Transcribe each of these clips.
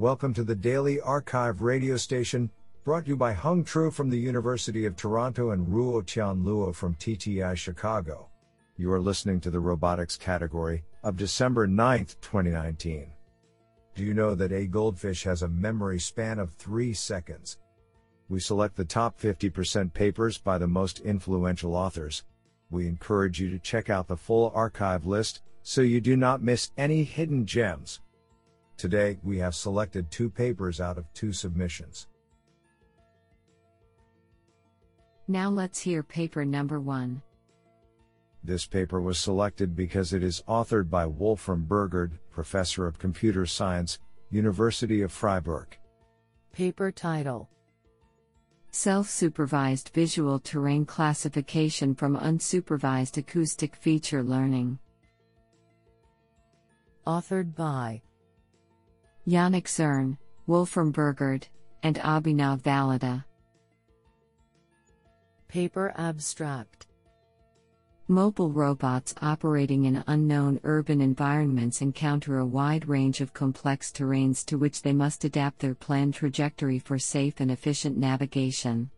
Welcome to the Daily Archive radio station, brought to you by Hung Tru from the University of Toronto and Ruo Tian Luo from TTI Chicago. You are listening to the robotics category of December 9th, 2019. Do you know that a goldfish has a memory span of 3 seconds? We select the top 50% papers by the most influential authors. We encourage you to check out the full archive list so you do not miss any hidden gems. Today, we have selected two papers out of two submissions. Now let's hear paper number one. This paper was selected because it is authored by Wolfram Burgard, Professor of Computer Science, University of Freiburg. Paper title Self supervised visual terrain classification from unsupervised acoustic feature learning. Authored by Jannik Zürn, Wolfram Burgard, and Abhinav Valada. Paper Abstract Mobile robots operating in unknown urban environments encounter a wide range of complex terrains to which they must adapt their planned trajectory for safe and efficient navigation.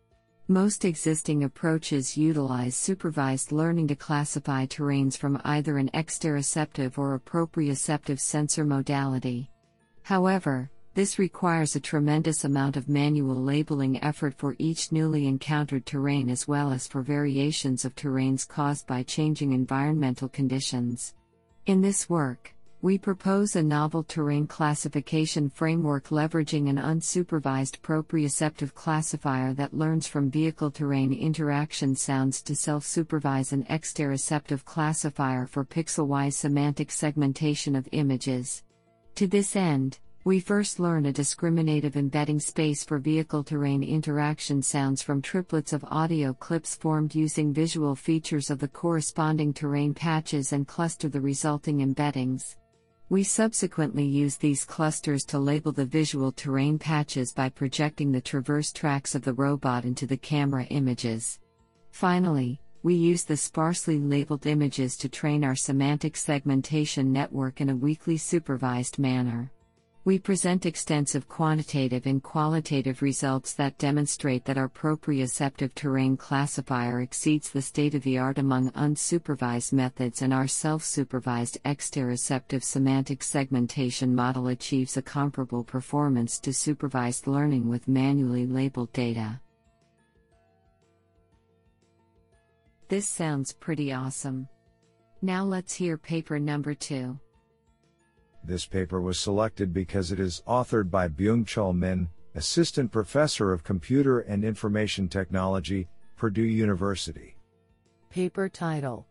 Most existing approaches utilize supervised learning to classify terrains from either an exteroceptive or a proprioceptive sensor modality. However, this requires a tremendous amount of manual labeling effort for each newly encountered terrain as well as for variations of terrains caused by changing environmental conditions. In this work, we propose a novel terrain classification framework leveraging an unsupervised proprioceptive classifier that learns from vehicle terrain interaction sounds to self supervise an exteroceptive classifier for pixel wise semantic segmentation of images. To this end, we first learn a discriminative embedding space for vehicle terrain interaction sounds from triplets of audio clips formed using visual features of the corresponding terrain patches and cluster the resulting embeddings. We subsequently use these clusters to label the visual terrain patches by projecting the traverse tracks of the robot into the camera images. Finally, we use the sparsely labeled images to train our semantic segmentation network in a weakly supervised manner. We present extensive quantitative and qualitative results that demonstrate that our proprioceptive terrain classifier exceeds the state of the art among unsupervised methods and our self supervised exteroceptive semantic segmentation model achieves a comparable performance to supervised learning with manually labeled data. This sounds pretty awesome. Now let's hear paper number two. This paper was selected because it is authored by Byung-Cheol Min, Assistant Professor of Computer and Information Technology, Purdue University. Paper title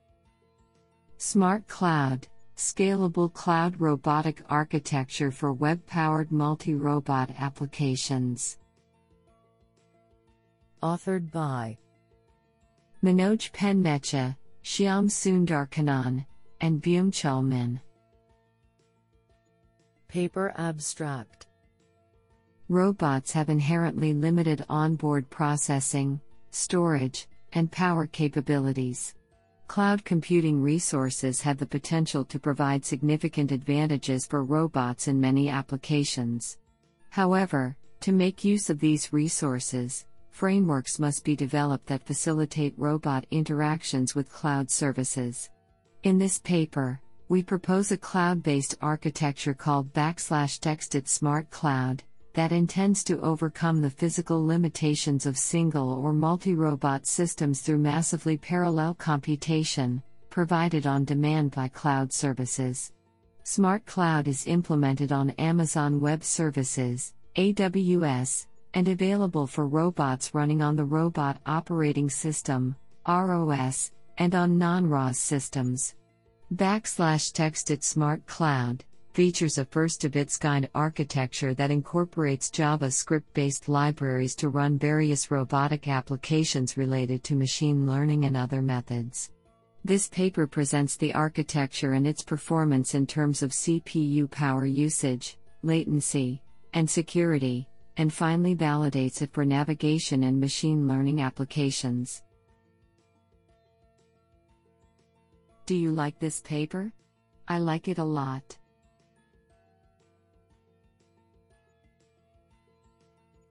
Smart Cloud Scalable Cloud Robotic Architecture for Web Powered Multi Robot Applications. Authored by Manoj Penmetcha, Shyam Sundar Kannan, and Byung-Cheol Min. Paper Abstract Robots have inherently limited onboard processing, storage, and power capabilities. Cloud computing resources have the potential to provide significant advantages for robots in many applications. However, to make use of these resources, frameworks must be developed that facilitate robot interactions with cloud services. In this paper, we propose a cloud based architecture called backslash texted smart cloud that intends to overcome the physical limitations of single or multi robot systems through massively parallel computation, provided on demand by cloud services. Smart Cloud is implemented on Amazon Web Services, AWS, and available for robots running on the Robot Operating System, ROS, and on non ROS systems. Backslash texted smart cloud features a first of its kind architecture that incorporates JavaScript based libraries to run various robotic applications related to machine learning and other methods. This paper presents the architecture and its performance in terms of CPU power usage, latency, and security, and finally validates it for navigation and machine learning applications. Do you like this paper? I like it a lot.